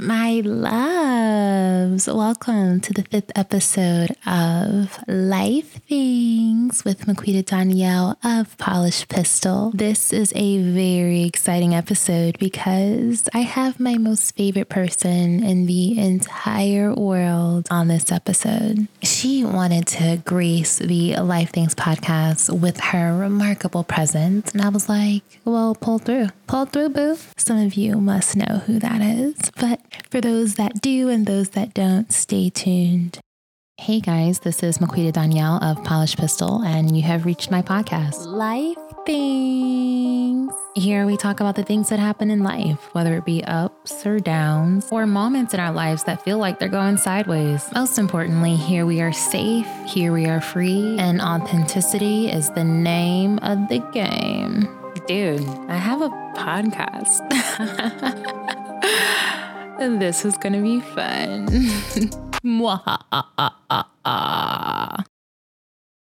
My loves, welcome to the fifth episode of Life Things with Maquita Donyel of Polished Pistil. This is a very exciting episode because I have my most favorite person in the entire world on this episode. She wanted to grace the Life Things podcast with her remarkable presence, and I was like, well, pull through. Pull through, boo. Some of you must know who that is, but for those that do and those that don't, stay tuned. Hey guys, this is Maquita Donyel of Polished Pistil, and you have reached my podcast, Life Things. Here we talk about the things that happen in life, whether it be ups or downs, or moments in our lives that feel like they're going sideways. Most importantly, here we are safe, here we are free, and authenticity is the name of the game. Dude, I have a podcast. this is gonna be fun.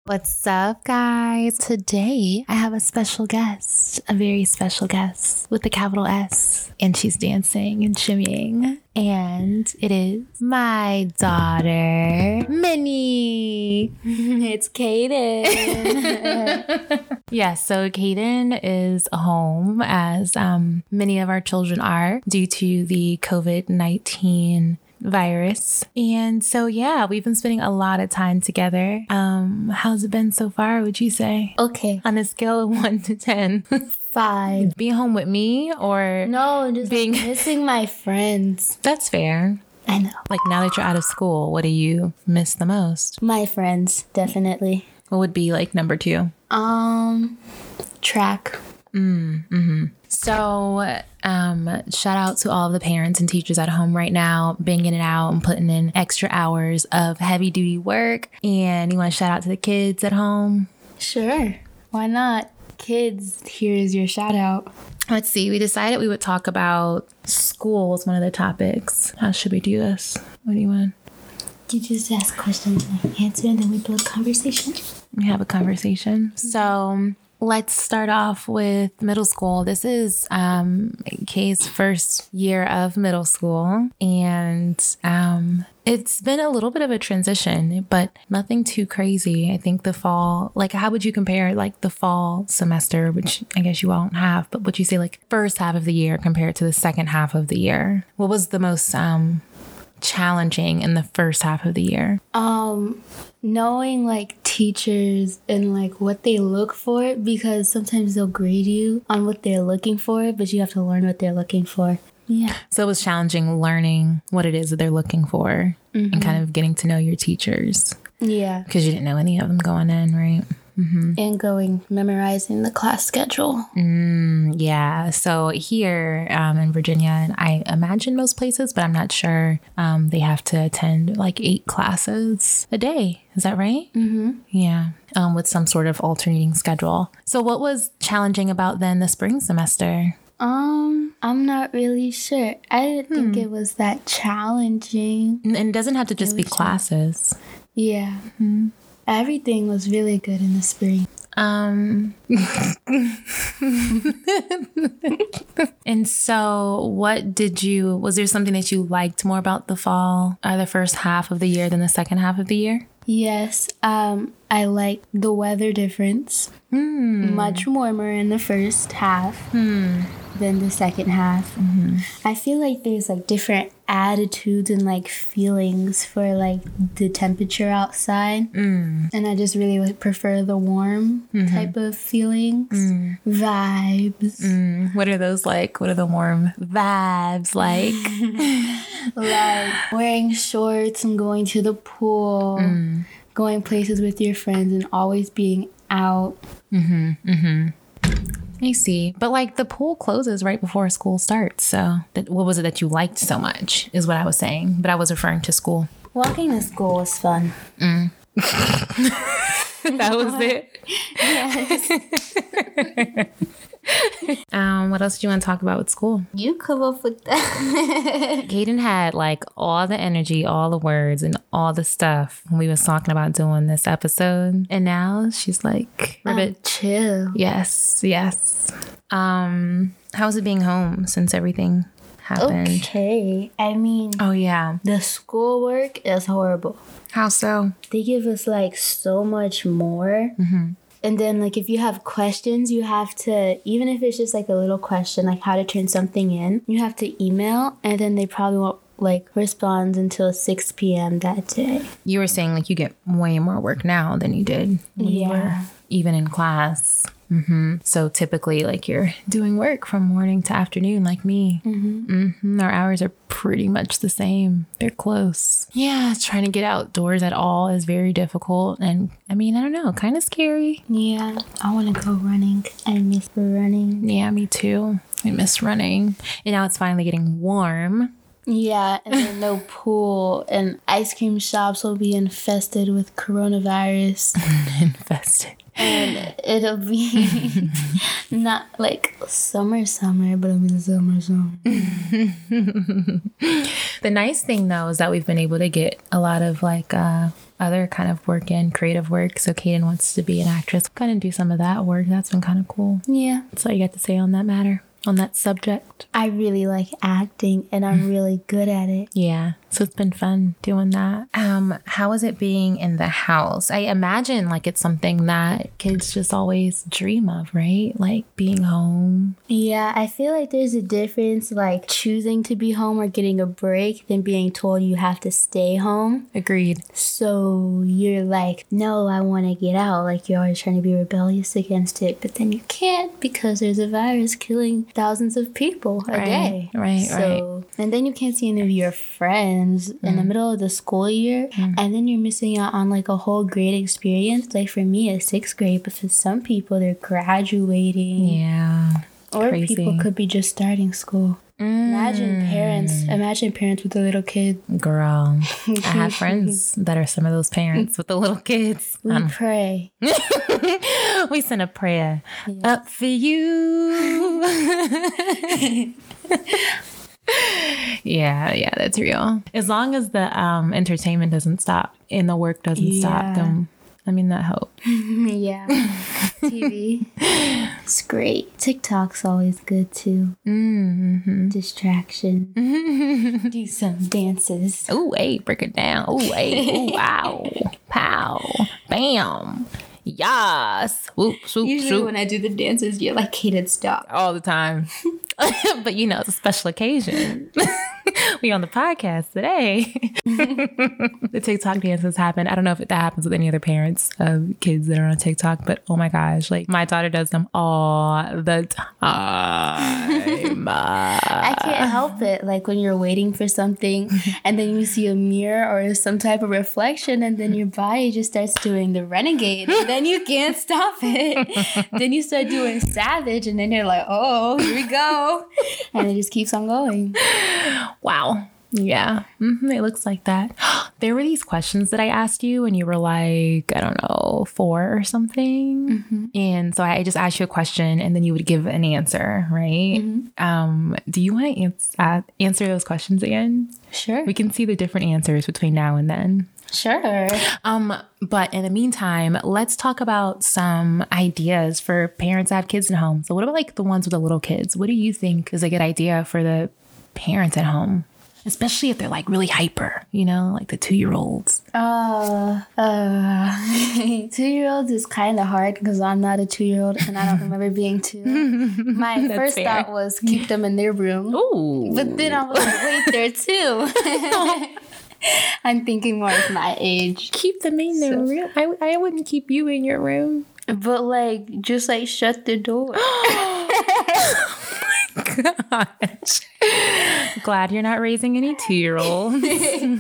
What's up, guys? Today I have a special guest, a very special guest with a capital S, and she's dancing and shimmying. And it is my daughter, Mini. it's Kaedyn. yes, so Kaedyn is home, as um, many of our children are, due to the COVID 19 virus. And so, yeah, we've been spending a lot of time together. Um, how's it been so far, would you say? Okay. On a scale of one to 10, Five. being home with me or No, just Being- missing my friends. that's fair. I know. Like now that you're out of school, what do you miss the most? My friends, definitely. What would be like number two? Um, track. So, um, shout out to all of the parents and teachers at home right now, banging it out and putting in extra hours of heavy duty work. And you want to shout out to the kids at home? Sure. Why not? Kids, here's your shout out. Let's see. We decided we would talk about school as one of the topics. How should we do this? What do you want? You just ask questions and I answer, and then we build conversation. We have a conversation. So let's start off with middle school. This is um, Kay's first year of middle school, and um, it's been a little bit of a transition, but nothing too crazy. I think the fall, like, how would you compare like the fall semester, which I guess you won't have, but would you say like first half of the year compared to the second half of the year? What was the most um, challenging in the first half of the year? Um, knowing like teachers and like what they look for because sometimes they'll grade you on what they're looking for, but you have to learn what they're looking for. Yeah. So it was challenging learning what it is that they're looking for and mm-hmm. kind of getting to know your teachers Yeah. because you didn't know any of them going in, right? And going memorizing the class schedule. Mm, yeah. So here um, in Virginia, and I imagine most places, but I'm not sure, um, they have to attend like eight classes a day. Is that right? Mm-hmm. Yeah. Um, with some sort of alternating schedule. So what was challenging about then the spring semester? Um, I'm not really sure. I didn't think it was that challenging. And and it doesn't have to just be classes. Yeah. Everything was really good in the spring. Um, and so, what did you? Was there something that you liked more about the fall or the first half of the year than the second half of the year? Yes. Um, I like the weather difference. Much warmer in the first half than the second half. Mm-hmm. I feel like there's like different attitudes and like feelings for like the temperature outside. Mm. And I just really would prefer the warm mm-hmm. type of feelings, mm. vibes. Mm, what are those like? What are the warm vibes like? like wearing shorts and going to the pool, mm. going places with your friends, and always being out. Mm-hmm. I see, but like the pool closes right before school starts. So, that, what was it that you liked so much? Is what I was saying, but I was referring to school. Walking to school was fun. Mm. that was it. um, what else do you want to talk about with school? You come up with that. Kaedyn had like all the energy, all the words, and all the stuff when we was talking about doing this episode, and now she's like, ribbit. chill. Yes, yes. Um, how's it being home since everything happened. Okay. I mean, Oh yeah. the schoolwork is horrible. How so? They give us like so much more. And then, like, if you have questions, you have to, even if it's just like a little question, like how to turn something in, you have to email, and then they probably won't like respond until 6 p.m. that day. You were saying like you get way more work now than you did you Yeah. were even in class. Hmm So typically, like you're doing work from morning to afternoon, like me. Mm-hmm. Our hours are pretty much the same. They're close. Yeah, trying to get outdoors at all is very difficult, and I mean, I don't know, kind of scary. Yeah. I want to go running. I miss running. Yeah, me too. I miss running, and now it's finally getting warm. Yeah, and then no pool, and ice cream shops will be infested with coronavirus. Infested. and it'll be not like summer summer but it'll be the summer summer The nice thing though is that we've been able to get a lot of like uh other kind of work in creative work. So Kaedyn wants to be an actress. Kind of do some of that work. That's been kind of cool. yeah That's all you got to say on that matter, on that subject. i really like acting and i'm really good at it Yeah. So it's been fun doing that. Um, how is it being in the house? I imagine like it's something that kids just always dream of, right? Like being home. yeah i feel like there's a difference like choosing to be home or getting a break than being told you have to stay home Agreed. so you're like no i want to get out like you're always trying to be rebellious against it but then you can't because there's a virus killing thousands of people a Right, day right, so and then you can't see any of your friends in the mm. middle of the school year mm. and then you're missing out on like a whole grade experience. Like for me it's sixth grade but for some people they're graduating. Yeah. or crazy. people could be just starting school. Imagine mm. parents imagine parents with a little kid. Girl, I have friends that are some of those parents with the little kids. we pray. We send a prayer up for you. yeah, yeah, that's real. As long as the um, entertainment doesn't stop and the work doesn't stop, then I mean that helps. yeah tv it's great tiktok's always good too Mm-hmm. distraction do some dances Ooh, hey, break it down. Ooh, hey, ooh, wow, pow, bam, yes, whoop, swoop, Usually swoop. when I do the dances, you're like, Kaedyn, stop. all the time. but you know, it's a special occasion. we on the podcast today. the TikTok dances happen. I don't know if that happens with any other parents of kids that are on TikTok, but oh my gosh, like my daughter does them all the time. I can't help it. Like when you're waiting for something and then you see a mirror or some type of reflection and then your body just starts doing the renegade and then you can't stop it. then you start doing savage and then you're like, oh, here we go. And it just keeps on going. Wow. Yeah, hmm it looks like that. There were these questions that I asked you when you were like, I don't know, four or something. And so I just asked you a question and then you would give an answer, right? Um, do you want to ans- uh, answer those questions again? Sure. We can see the different answers between now and then. Sure. Um, but in the meantime, let's talk about some ideas for parents that have kids at home. So, what about like the ones with the little kids? What do you think is a good idea for the parents at home? Especially if they're like really hyper, you know, like the two year olds. Uh, uh, two year olds is kind of hard because I'm not a two year old and I don't remember being two. My first fair. thought was keep them in their room. Ooh. But then I was like, wait, they're two. I'm thinking more of my age. keep them in their room. I, I wouldn't keep you in your room. But like, just like shut the door. Oh my gosh. Glad you're not raising any two year olds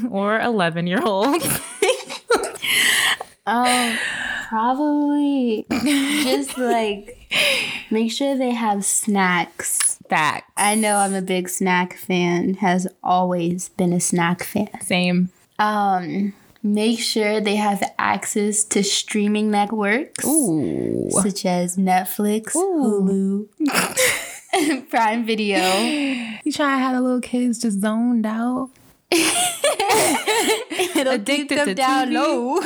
or 11 year olds. Um, probably just like make sure they have snacks. That I know I'm a big snack fan, has always been a snack fan. same. Um, make sure they have access to streaming networks Ooh. such as Netflix, Hulu, Prime Video. You trying to have the little kids just zoned out? It'll Addicted them to down TV. low.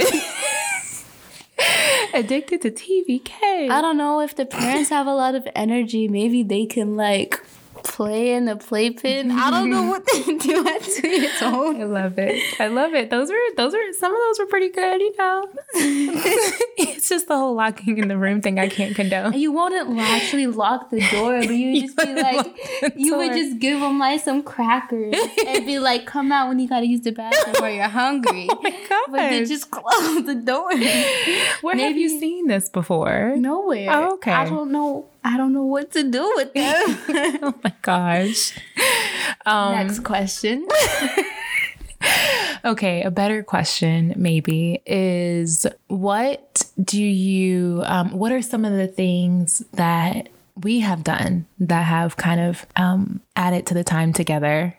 Addicted to TVK. I don't know if the parents have a lot of energy. Maybe they can like play in the playpen. I don't know what they do at two years old. I love it. I love it. Those were those were some of those were pretty good, you know. it's just the whole locking in the room thing I can't condone. You wouldn't actually lock the door, but you would just be like, you would just give them like some crackers and be like, come out when you gotta use the bathroom or you're hungry. Oh my god! But they just close the door. Where have you seen this before? Nowhere. Oh, okay. I don't know. I don't know what to do with them. oh my gosh. Um, Next question. okay, a better question maybe is what do you, um, what are some of the things that we have done that have kind of um, added to the time together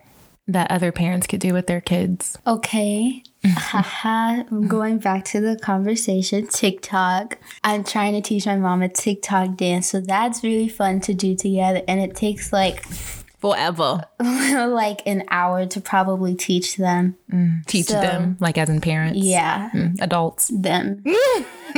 that other parents could do with their kids? Okay. Haha, I'm going back to the conversation. TikTok. I'm trying to teach my mom a TikTok dance, so that's really fun to do together. And it takes like Forever. like an hour to probably teach them. Teach So- them, like as in parents. Yeah, Mm, adults. them.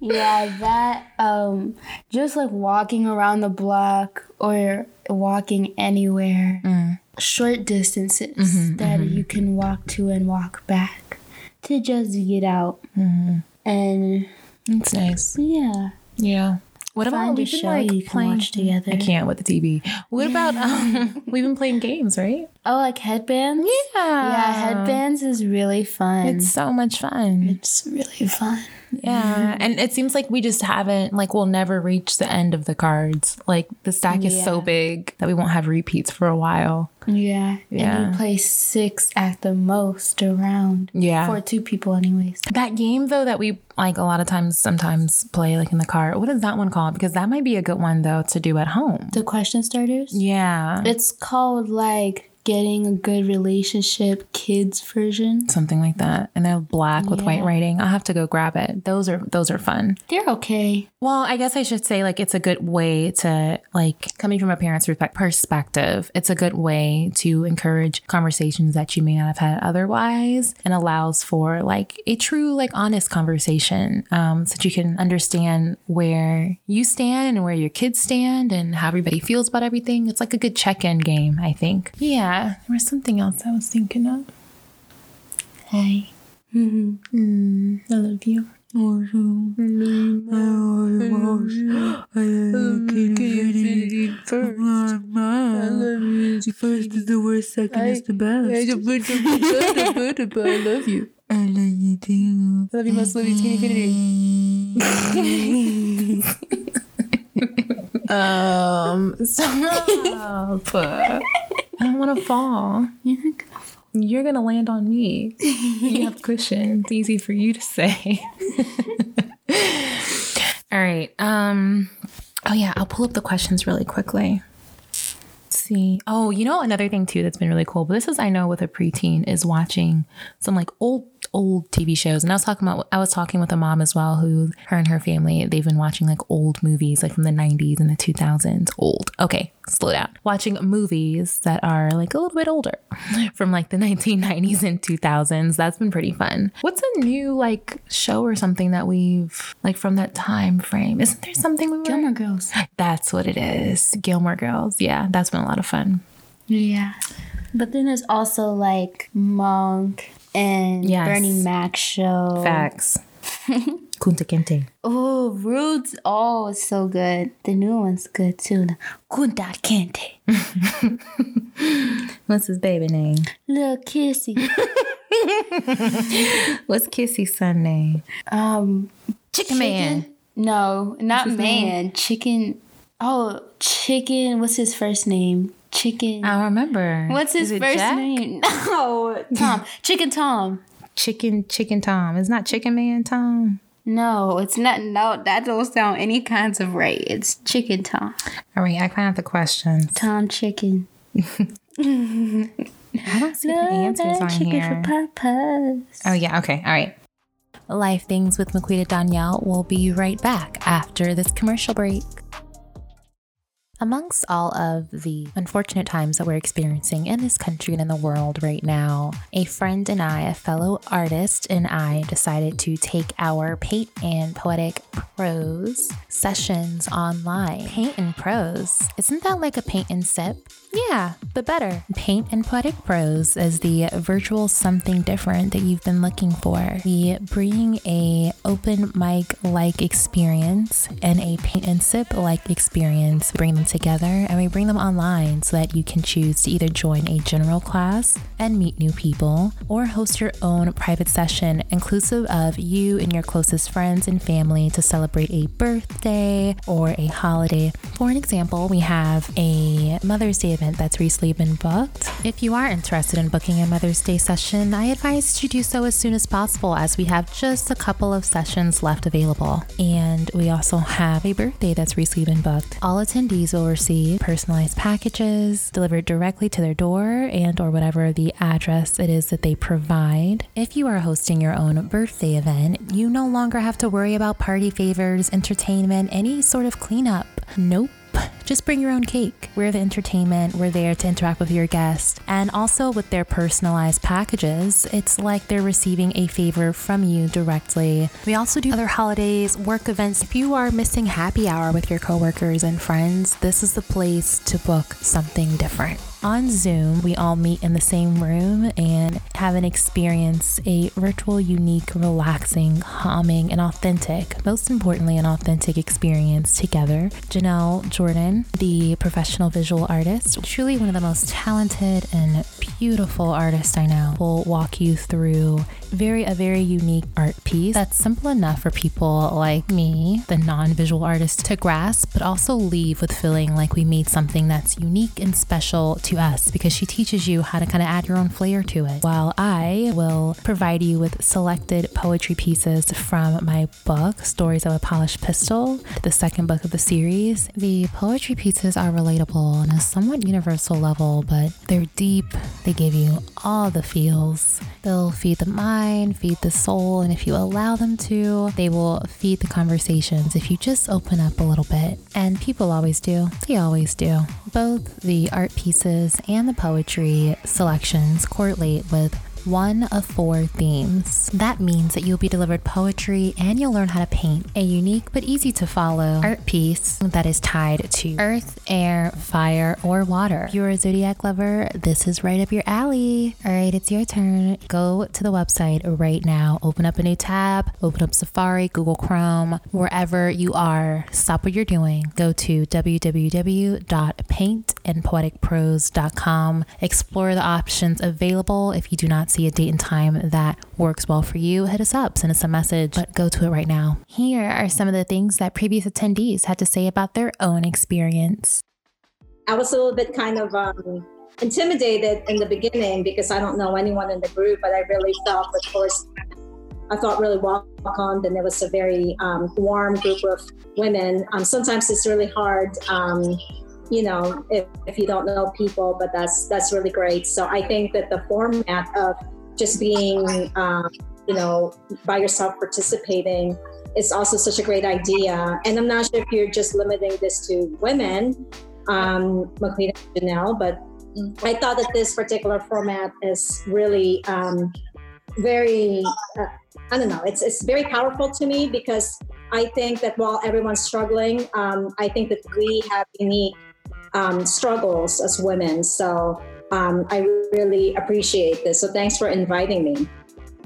yeah, that um just like walking around the block or walking anywhere. Short distances mm-hmm, that mm-hmm. you can walk to and walk back to just get out. Mm-hmm. And It's nice. yeah. Yeah. What about Find a we've been, like, you can playing- watch together. I can't with the TV. What about um we've been playing games, right? Oh, like headbands? Yeah. Yeah, headbands is really fun. It's so much fun. it's really fun. Yeah. Mm-hmm. And it seems like we just haven't like we'll never reach the end of the cards. Like the stack is so big that we won't have repeats for a while. Yeah. Yeah. And you play six at the most around. Yeah. For two people, anyways. That game though that we like a lot of times sometimes play like in the car. What is that one called? Because that might be a good one though to do at home. The question starters? Yeah. It's called like getting a good relationship kids version. Something like that. And they're black with white writing. I'll have to go grab it. Those are those are fun. They're okay. Well, I guess I should say like it's a good way to like coming from a parent's perspective. It's a good way to encourage conversations that you may not have had otherwise, and allows for like a true like honest conversation, um, so that you can understand where you stand and where your kids stand and how everybody feels about everything. It's like a good check-in game, I think. Yeah, there was something else I was thinking of. Hey, Mm, I love you. First is the worst, second is the best. I, love you. I love you. I love you too. I love you most, love you to infinity. Um, stop. I don't want to fall. You're gonna fall. You're gonna land on me. You have cushion. It's easy for you to say. All right. Um. Oh yeah, I'll pull up the questions really quickly. Let's see. Oh, you know another thing too that's been really cool. But this is I know with a preteen is watching some like old old TV shows. And I was talking about I was talking with a mom as well who her and her family they've been watching like old movies like from the 90s and the 2000s. Old. Okay, slow down. Watching movies that are like a little bit older from like the 1990s and 2000s. That's been pretty fun. What's a new like show or something that we've like from that time frame? Isn't there something we were Gilmore Girls. that's what it is. Gilmore Girls. Yeah, that's been a lot of fun. Yeah. But then there's also like Monk and Yes. Bernie Mac show. Facts. Kunta Kinte. Oh, Roots. Oh, it's so good. The new one's good too. Kunta Kinte. What's his baby name? Little Kizzy. What's Kizzy's son name? um, Chicken Man. No, not man. Chicken. Oh, chicken. What's his first name? Chicken. I remember. What's his first Jack? name? No, Tom. Chicken Tom. Chicken Chicken Tom. It's not Chicken Man Tom. No, it's not. No, that don't sound any kinds of right. It's Chicken Tom. All right, I kind of have the questions. Tom Chicken. I don't see the answers on chicken here. for papas. Oh yeah, okay, all right. Life Things with Maquita Donyel will be right back after this commercial break. Amongst all of the unfortunate times that we're experiencing in this country and in the world right now, a friend and I, a fellow artist, and I decided to take our paint and poetic prose sessions online. Paint and prose. Isn't that like a paint and sip? Yeah, but better. Paint and Poetic Prose is the virtual something different that you've been looking for. We bring a open mic like experience and a paint and sip like experience, bring them together, and we bring them online so that you can choose to either join a general class and meet new people or host your own private session inclusive of you and your closest friends and family to celebrate a birthday or a holiday. For an example, we have a Mother's Day event that's recently been booked. If you are interested in booking a Mother's Day session, I advise you do so as soon as possible as we have just a couple of sessions left available. And we also have a birthday that's recently been booked. All attendees will receive personalized packages delivered directly to their door and or whatever the address it is that they provide. If you are hosting your own birthday event, you no longer have to worry about party favors, entertainment, any sort of cleanup. Nope. Just bring your own cake. We're the entertainment. We're there to interact with your guests. And also with their personalized packages, it's like they're receiving a favor from you directly. We also do other holidays, work events. If you are missing happy hour with your coworkers and friends, this is the place to book something different. On Zoom, we all meet in the same room and have an experience, a virtual, unique, relaxing, calming, and authentic, most importantly, an authentic experience together. Janelle Jordan, the professional visual artist, truly one of the most talented and beautiful artists I know, will walk you through very a very unique art piece that's simple enough for people like me, the non-visual artist, to grasp, but also leave with feeling like we made something that's unique and special to us because she teaches you how to kind of add your own flair to it. While I will provide you with selected poetry pieces from my book, Stories of a Polished Pistil, the second book of the series. The poetry pieces are relatable on a somewhat universal level, but they're deep. They give you all the feels. They'll feed the mind, feed the soul, and if you allow them to, they will feed the conversations if you just open up a little bit. And people always do. They always do. Both the art pieces and the poetry selections correlate with one of four themes. That means that you'll be delivered poetry and you'll learn how to paint a unique but easy to follow art piece that is tied to earth, air, fire, or water. If you're a zodiac lover, this is right up your alley. All right, it's your turn. Go to the website right now, open up a new tab, open up Safari, Google Chrome, wherever you are. Stop what you're doing. Go to www.paintandpoeticprose.com. Explore the options available if you do not see a date and time that works well for you, hit us up, send us a message, but go to it right now. Here are some of the things that previous attendees had to say about their own experience. I was a little bit kind of um, intimidated in the beginning because I don't know anyone in the group, but I really felt, of course, I felt really welcomed, and it was a very um, warm group of women. Um, sometimes it's really hard um, you know if, if you don't know people but that's that's really great. So i think that the format of just being um, you know by yourself participating is also such a great idea. And i'm not sure if you're just limiting this to women um Maquita Janelle, but i thought that this particular format is really um, very uh, i don't know it's it's very powerful to me because i think that while everyone's struggling um, i think that we have unique um, struggles as women. So um, I really appreciate this. So thanks for inviting me.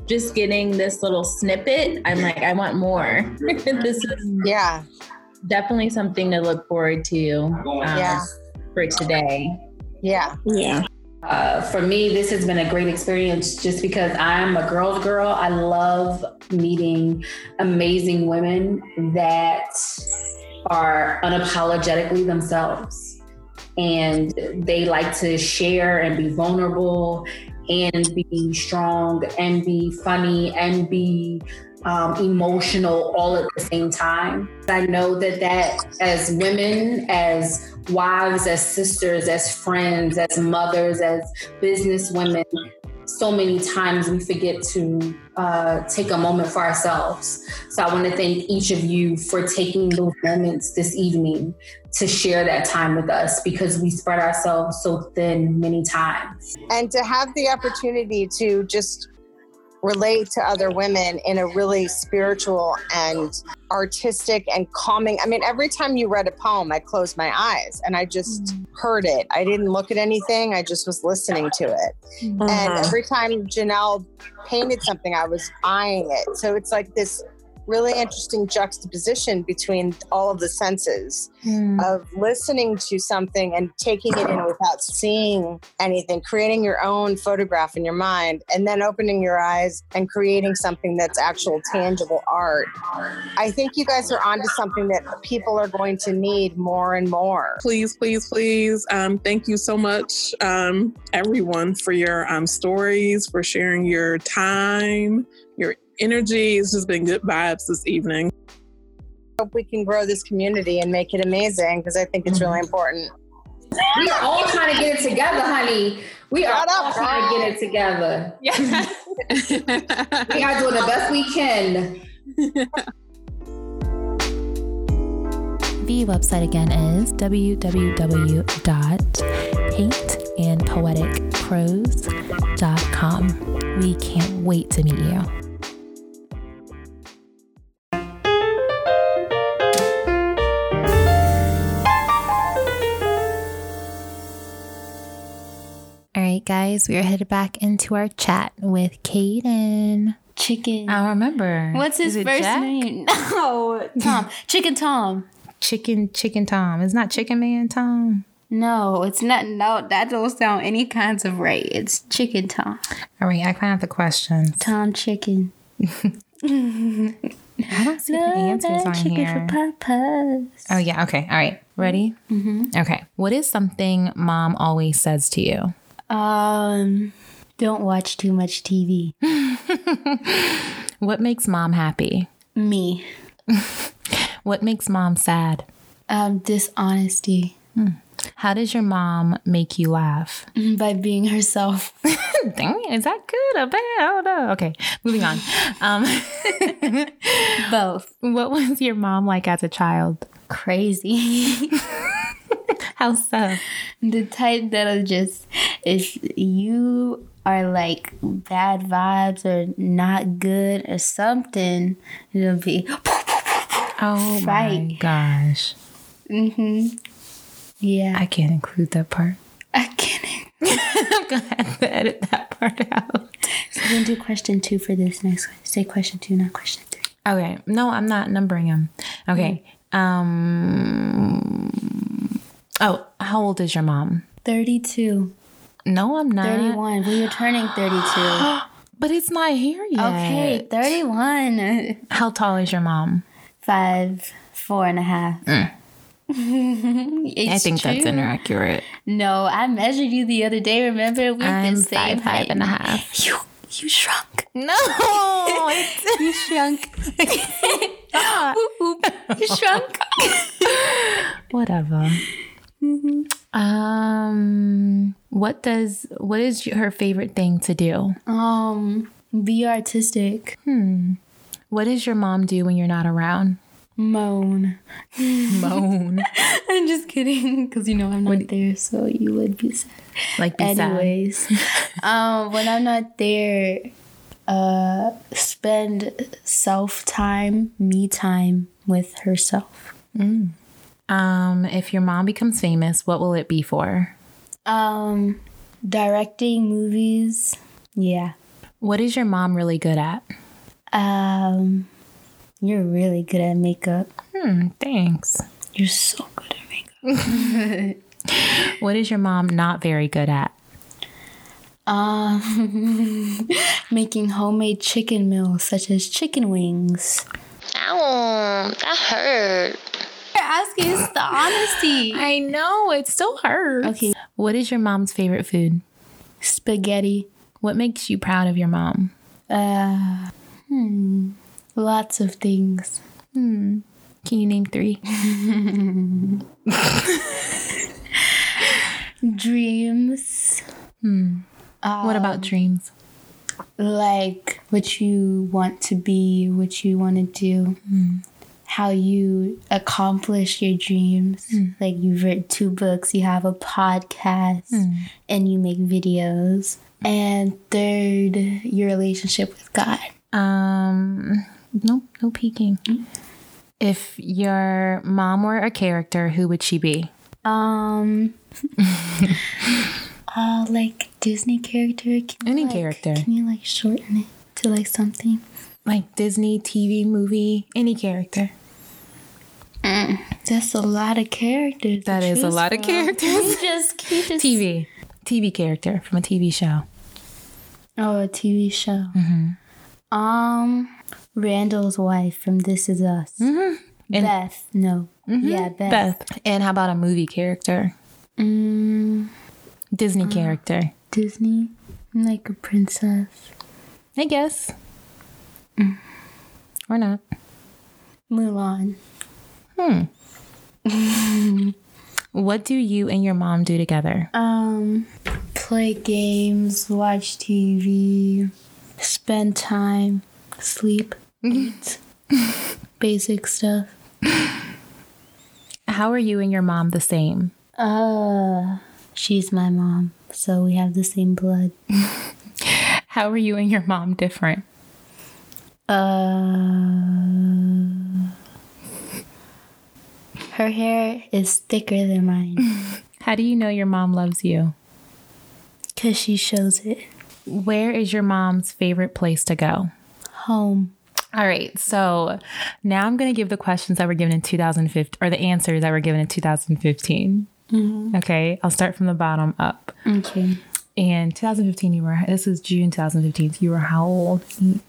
Just getting this little snippet, I'm like, I want more. this is yeah, definitely something to look forward to. Um, yeah. for today. Yeah, yeah. Uh, for me, this has been a great experience just because I'm a girl's girl. I love meeting amazing women that are unapologetically themselves and they like to share and be vulnerable and be strong and be funny and be um, emotional all at the same time. I know that that as women, as wives, as sisters, as friends, as mothers, as business women, so many times we forget to uh, take a moment for ourselves. So I want to thank each of you for taking those moments this evening to share that time with us because we spread ourselves so thin many times. And to have the opportunity to just relate to other women in a really spiritual and artistic and calming. I mean, every time you read a poem, I closed my eyes and I just mm. heard it. I didn't look at anything, I just was listening to it. Uh-huh. And every time Janelle painted something, I was eyeing it. So it's like this really interesting juxtaposition between all of the senses mm. of listening to something and taking it in without seeing anything, creating your own photograph in your mind, and then opening your eyes and creating something that's actual tangible art. I think you guys are onto something that people are going to need more and more. Please, please, please. Um, thank you so much, um, everyone, for your um, stories, for sharing your time, your energy. It's just been good vibes this evening. Hope we can grow this community and make it amazing because I think it's really mm-hmm. important. We are all trying to get it together, honey. We are all trying to get it together. Yeah. we are doing the best we can. The website again is www.paintandpoeticprose.com. We can't wait to meet you. Right, guys, we are headed back into our chat with Kaedyn. Chicken. I remember. What's his first Jack? name? No, Tom. Chicken Tom. Chicken Chicken Tom. It's not Chicken Man Tom. No, it's not. No, that don't sound any kinds of right. It's Chicken Tom. All right, I kind of the questions. Tom Chicken. I don't see the answers on here. Oh yeah. Okay. All right. Ready? Mm-hmm. Okay. What is something mom always says to you? Um, don't watch too much TV. what makes mom happy? Me. what makes mom sad? Um, dishonesty. Hmm. How does your mom make you laugh? By being herself. Dang, is that good or bad? I don't know. Okay, moving on. Um, Both. What was your mom like as a child? Crazy. How so? The type that'll just, if you are like bad vibes or not good or something, it'll be. Oh my gosh. Mm-hmm. Yeah. I can't include that part. I can't. I'm gonna have to edit that part out. So we're gonna do question two for this next one. Say question two, not question three. Okay. No, I'm not numbering them. Okay. Mm-hmm. Um Oh, how old is your mom? 32. No, I'm not. 31. Well, you're turning 32. but it's not here yet. Okay, 31. How tall is your mom? Five, four and a half. Mm. I think true. that's inaccurate. No, I measured you the other day. Remember, we I'm the same five, five and a half. You, you shrunk. No, you shrunk. you shrunk. Whatever. Mm-hmm. Um, what does what is her favorite thing to do? Um, be artistic. Hmm. What does your mom do when you're not around? Moan. Moan. I'm just kidding, because you know I'm not what, there, so you would be sad. Like be Anyways, um, when I'm not there, uh, spend self time, me time with herself. Mm. Um, if your mom becomes famous, what will it be for? Um, directing movies. Yeah. What is your mom really good at? Um, you're really good at makeup. Hmm, thanks. You're so good at makeup. what is your mom not very good at? Um, making homemade chicken meals such as chicken wings. Ow, that hurt asking is the honesty. I know it still hurts. Okay. What is your mom's favorite food? Spaghetti. What makes you proud of your mom? Uh, hmm. Lots of things. Hmm. Can you name three? Dreams. Hmm. what about dreams? like what you want to be, what you want to do, how you accomplish your dreams. Like you've written two books, you have a podcast, and you make videos. And third, your relationship with God. Um, nope, no peeking. If your mom were a character, who would she be? Um, uh, like Disney character. Can you, Any like- character. Can you like shorten it to like something? Like Disney, TV, movie, any character. That's a lot of characters. That is a lot of characters. You just, you just TV. TV character from a TV show. Oh, a TV show. Mm-hmm. Um, Randall's wife from This Is Us. Mm-hmm. Beth. No. Mm-hmm. Yeah, Beth. Beth. And how about a movie character? Mm, Disney uh, character. Disney. Like a princess. I guess. Mm. Or not. Mulan. What do you and your mom do together? Um, play games, watch TV, spend time, sleep, eat, basic stuff. How are you and your mom the same? Uh, she's my mom, so we have the same blood. How are you and your mom different? Uh, her hair is thicker than mine How do you know your mom loves you? because she shows it. Where is your mom's favorite place to go? Home. All right, so now I'm going to give the questions that were given in 2015, or the answers that were given in 2015. Okay, I'll start from the bottom up. Okay. In 2015, you were, this is June 2015, you were how old?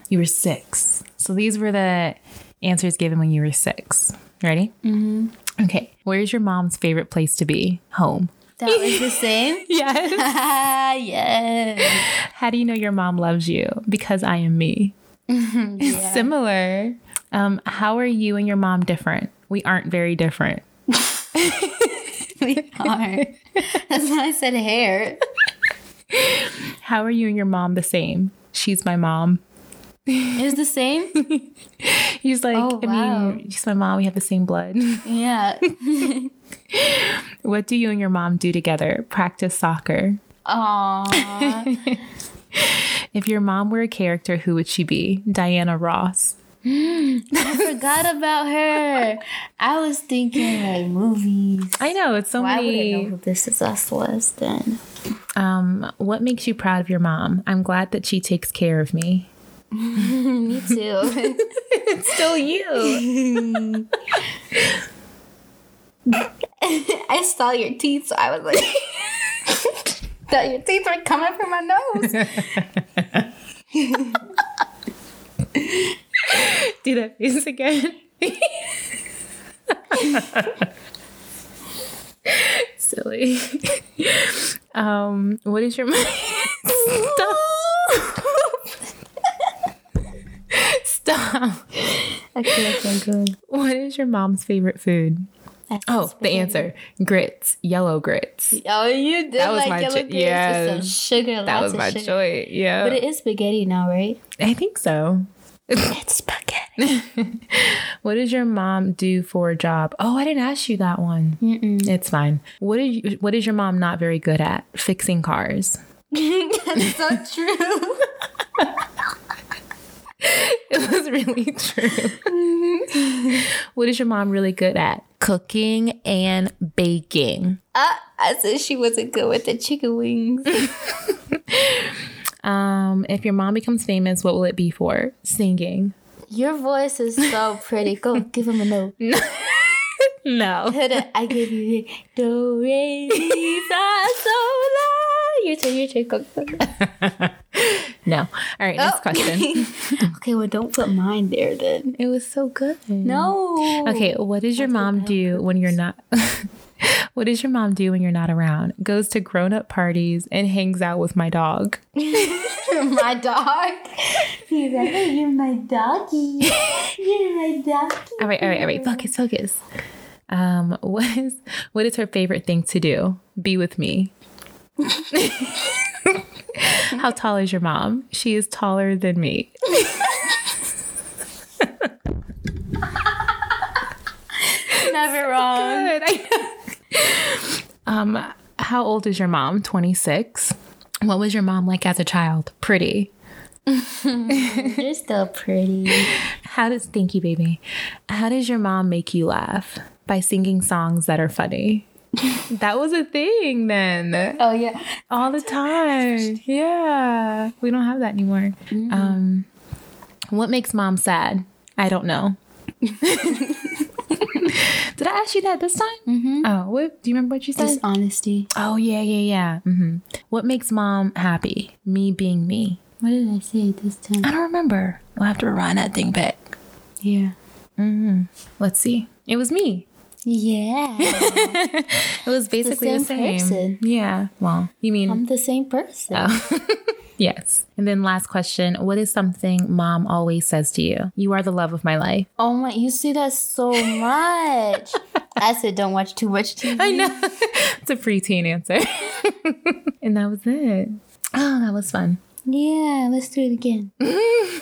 You were six. So these were the answers given when you were six. Ready? Mm-hmm. Okay, where's your mom's favorite place to be? Home. That was the same? Yes. Yes. How do you know your mom loves you? Because I am me. Similar. Um, how are you and your mom different? We aren't very different. We are. That's why I said hair. How are you and your mom the same? She's my mom. Was the same? He's like, Oh, I wow. mean, she's my mom. We have the same blood. Yeah. what do you and your mom do together? Practice soccer. Aww. If your mom were a character, who would she be? Diana Ross. I forgot about her. I was thinking like movies. I know it's so Why would I know who This Is Us was then? Um, what makes you proud of your mom? I'm glad that she takes care of me. Me too. It's still you. I saw your teeth, so I was like, that your teeth were coming from my nose. do that face again. Silly. Um, what is your stop? Stop. Okay, okay, good. What is your mom's favorite food? Oh, the answer: grits, yellow grits. Oh, you did That was like my yellow cho- grapes with some sugar. That was my sugar. choice. Yeah, But it is spaghetti now, right? I think so. It's spaghetti. What does your mom do for a job? Oh, I didn't ask you that one. It's fine. What is you, what is your mom not very good at? Fixing cars. That's so true. It was really true. what is your mom really good at? Cooking and baking. Uh, I said she wasn't good with the chicken wings. Um, if your mom becomes famous, what will it be for? Singing. Your voice is so pretty. Go give him a note. No. no. I give you do re mi fa sol la. Your turn. Your turn. Go. No. All right, next Oh. question. okay, well, don't put mine there then. It was so good. No. Okay, what does your mom do when you're not What does your mom do when you're not around? Goes to grown-up parties and hangs out with my dog. my dog. He's like, hey, you're my doggy. You're my doggy. All right, all right, all right. Focus, focus. Um, what is what is her favorite thing to do? Be with me. How tall is your mom? She is taller than me. Never wrong. Good. Um, how old is your mom? 26. What was your mom like as a child? Pretty. You're still pretty. How does thank you, baby? How does your mom make you laugh? By singing songs that are funny. That was a thing then. Oh yeah. All the time. Yeah. We don't have that anymore. Um what makes mom sad? I don't know. Did I ask you that this time? Mm-hmm. Oh, what do you remember what you said? Just honesty. oh yeah, yeah, yeah. Mm-hmm. What makes mom happy? Me being me. What did I say this time? I don't remember. We'll have to run that thing back. Yeah. Mm-hmm. Let's see. It was me. Yeah. It was basically the same same. person. Yeah. Well, you mean I'm the same person. Oh. yes. And then last question: What is something mom always says to you? You are the love of my life. Oh my, you see that so much. I said, don't watch too much TV. I know. it's a preteen answer. and that was it. Oh, that was fun. Yeah, let's do it again.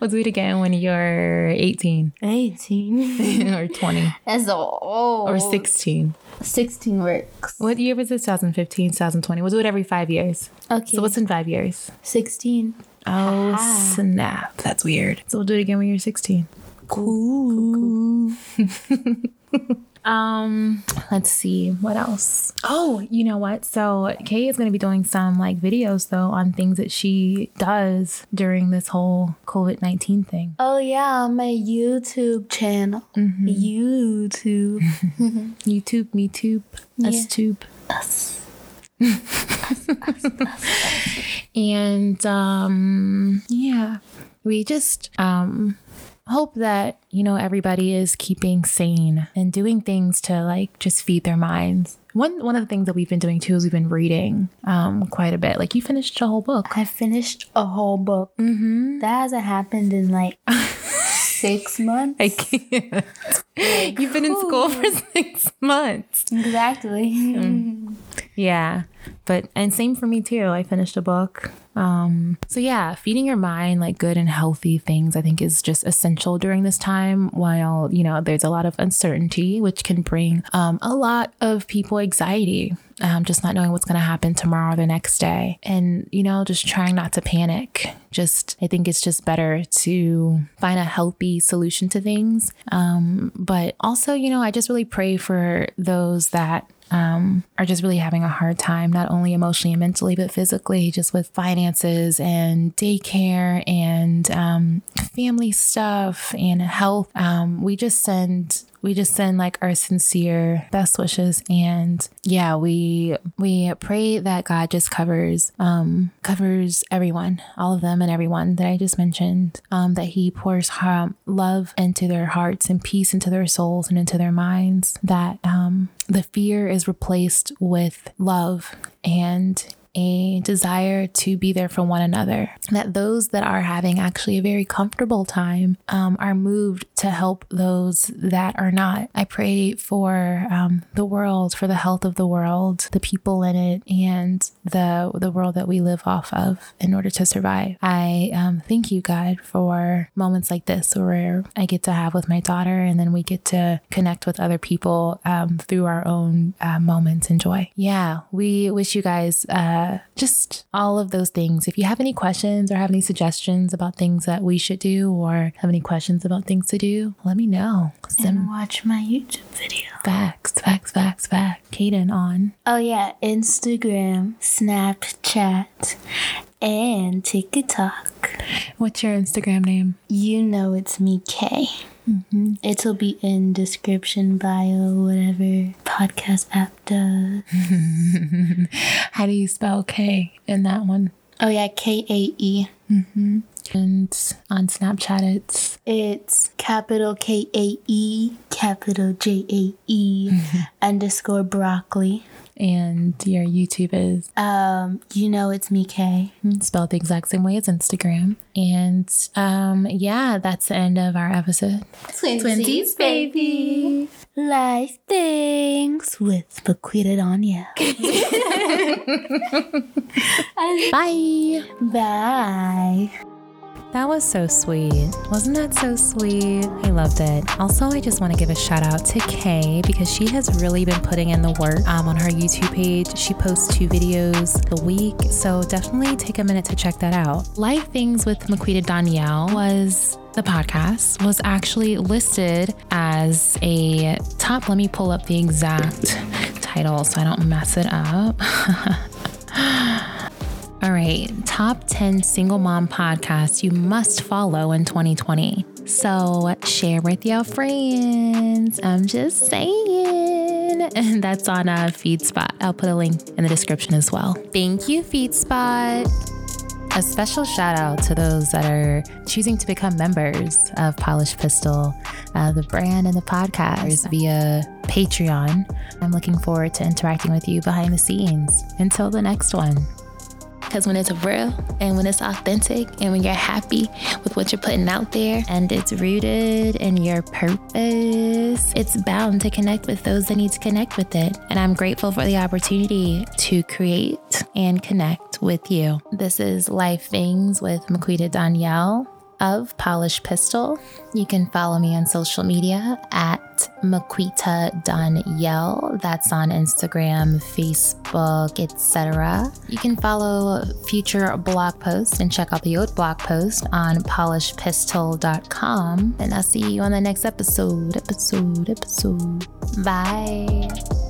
We'll do it again when you're 18 18. or 20 That's old. or 16. 16 works. What year was it? 2015, 2020. We'll do it every five years. Okay. So what's in five years? 16? Oh, snap. That's weird. So we'll do it again when you're 16. Cool. um, let's see what else. Oh, you know what? So Kay is going to be doing some like videos though on things that she does during this whole COVID nineteen thing. Oh, yeah, my YouTube channel. Mm-hmm. YouTube. YouTube, me tube, us tube. Us. and um yeah we just um hope that you know everybody is keeping sane and doing things to like just feed their minds. One one of the things that we've been doing too is we've been reading um quite a bit. Like you finished a whole book. I finished a whole book. mm-hmm. That hasn't happened in like six months. i can't you've been in school for six months Exactly. Mm. Yeah. But and same for me too. I finished a book. Um so yeah, feeding your mind like good and healthy things I think is just essential during this time while, you know, there's a lot of uncertainty which can bring um a lot of people anxiety. Um, just not knowing what's going to happen tomorrow or the next day. And, you know, just trying not to panic. Just, I think it's just better to find a healthy solution to things. Um, but also, you know, I just really pray for those that um, are just really having a hard time, not only emotionally and mentally, but physically, just with finances and daycare and um, family stuff and health. Um, we just send we just send like our sincere best wishes and yeah we we pray that god just covers um covers everyone all of them and everyone that i just mentioned um that he pours um, love into their hearts and peace into their souls and into their minds that um the fear is replaced with love and a desire to be there for one another. That those that are having actually a very comfortable time um, are moved to help those that are not. I pray for um, the world, for the health of the world, the people in it, and the the world that we live off of in order to survive. I um, thank you, God, for moments like this where I get to have with my daughter, and then we get to connect with other people um, through our own uh, moments and joy. Yeah, we wish you guys. Uh, just all of those things. If you have any questions or have any suggestions about things that we should do or have any questions about things to do, let me know. Send And watch my YouTube video. facts, facts, facts, facts. Kaedyn on. Oh yeah, Instagram, Snapchat, and TikTok. What's your Instagram name? You know it's me, K. Mm-hmm. It'll be in description, bio, whatever podcast app does. How do you spell K in that one? Oh yeah, K A E. Mm-hmm. And on Snapchat, it's It's capital K A E, capital J A E, underscore broccoli. And your YouTube is? Um, you know it's me, Kay. Spelled the exact same way as Instagram. And um, yeah, that's the end of our episode. Twinsies, baby. Life things with Maquita Donyel. Bye. Bye. That was so sweet. Wasn't that so sweet? I loved it. Also, I just want to give a shout out to Kay because she has really been putting in the work um, on her YouTube page. She posts two videos a week, so definitely take a minute to check that out. Life Things with Maquita Donyel was the podcast was actually listed as a top. Let me pull up the exact title so I don't mess it up. All right, top 10 single mom podcasts you must follow in 2020. So share with your friends. I'm just saying. And that's on uh, FeedSpot. I'll put a link in the description as well. Thank you, FeedSpot. A special shout out to those that are choosing to become members of Polished Pistil, uh, the brand and the podcast via Patreon. I'm looking forward to interacting with you behind the scenes. Until the next one. Because when it's real and when it's authentic and when you're happy with what you're putting out there and it's rooted in your purpose, it's bound to connect with those that need to connect with it. And I'm grateful for the opportunity to create and connect with you. This is Life Things with Maquita Donyel of Polish Pistil. You can follow me on social media at Maquita Donyel. That's on Instagram, Facebook, etc. You can follow future blog posts and check out the old blog post on polishedpistil.com. And I'll see you on the next episode. Episode, episode. Bye.